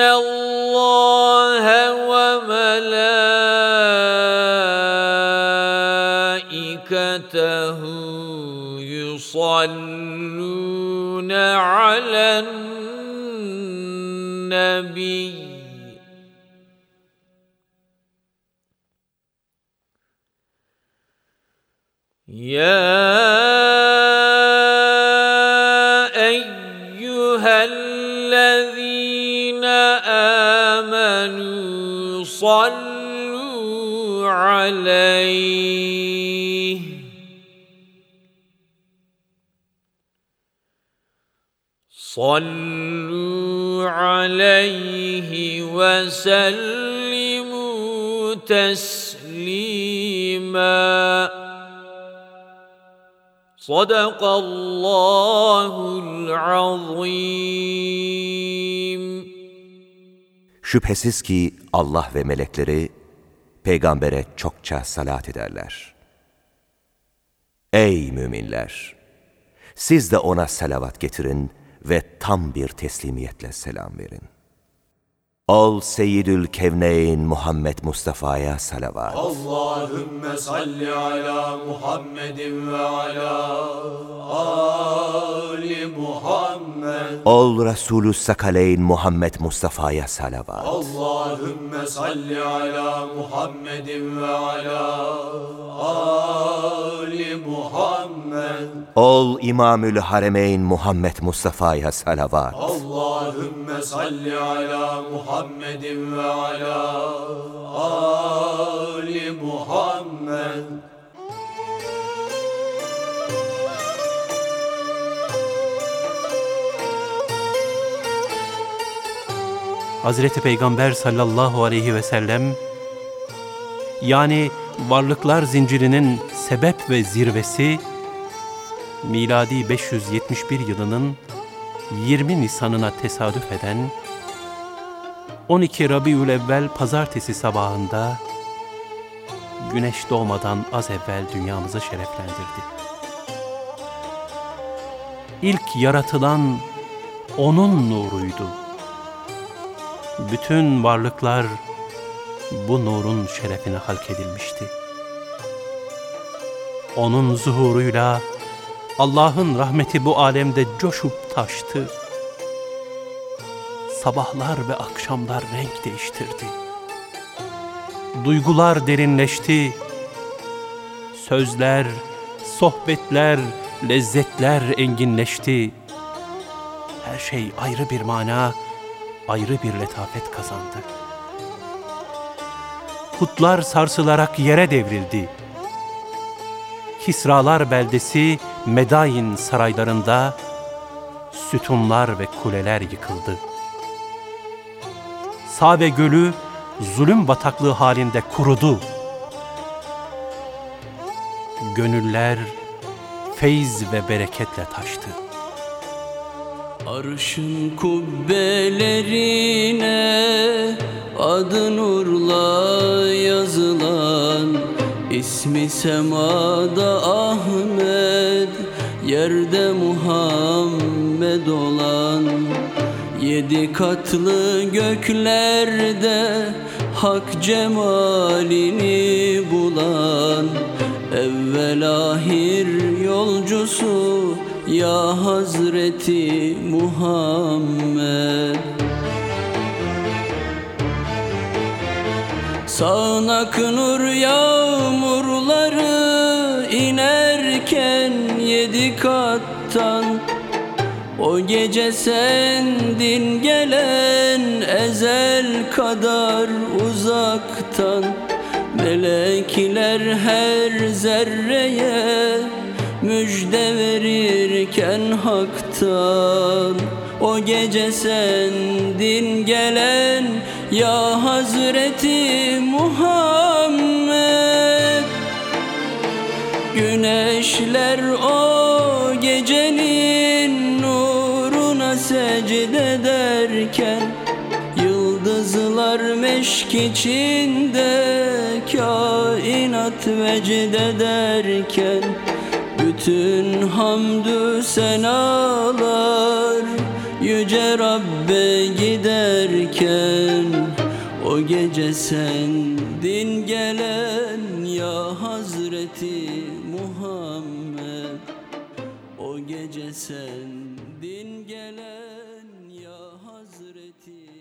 الله وملائكته يصلون على النبي يا عليه صلوا عليه وسلموا تسليما صدق الله العظيم Şüphesiz ki Allah ve melekleri peygambere çokça salat ederler. Ey müminler! Siz de ona salavat getirin ve tam bir teslimiyetle selam verin. Ol Seyyidül Kevneyn Muhammed Mustafa'ya salavat. Allahümme salli ala Muhammedin ve ala Ali Muhammed. Ol Resulü Sakaleyn Muhammed Mustafa'ya salavat. Allahümme salli ala Muhammedin ve ala Ali Muhammed. Ol İmamül Haremeyn Muhammed Mustafa'ya salavat. Allahümme salli ala Muhammedin ve ala Ali Muhammed. Hazreti Peygamber sallallahu aleyhi ve sellem yani varlıklar zincirinin sebep ve zirvesi miladi 571 yılının 20 Nisan'ına tesadüf eden 12 Rabiülevvel pazartesi sabahında güneş doğmadan az evvel dünyamızı şereflendirdi. İlk yaratılan O'nun nuruydu. Bütün varlıklar bu nurun şerefine halk edilmişti. Onun zuhuruyla Allah'ın rahmeti bu alemde coşup taştı. Sabahlar ve akşamlar renk değiştirdi. Duygular derinleşti. Sözler, sohbetler, lezzetler enginleşti. Her şey ayrı bir mana, ayrı bir letafet kazandı. Putlar sarsılarak yere devrildi. Kisralar beldesi Medayin saraylarında sütunlar ve kuleler yıkıldı. Sağ ve gölü zulüm bataklığı halinde kurudu. Gönüller feyz ve bereketle taştı. Arşın kubbelerine adı nurla yazılan ismi semada Ahmet yerde Muhammed olan. Yedi katlı göklerde hak cemalini bulan Evvel ahir yolcusu ya Hazreti Muhammed. Sağnak nur yağmurları inerken yedi kattan. O gece sendin gelen ezel kadar uzaktan. Melekler her zerreye müjde verirken haktan. O gece sendin gelen ya Hazreti Muhammed. Güneşler o gecenin nuruna secde ederken Yıldızlar meşk içinde kainat vecd ederken bütün hamdü senalar Yüce Rabbe giderken O gece sendin gelen ya Hazreti Muhammed. O gece sendin gelen ya Hazreti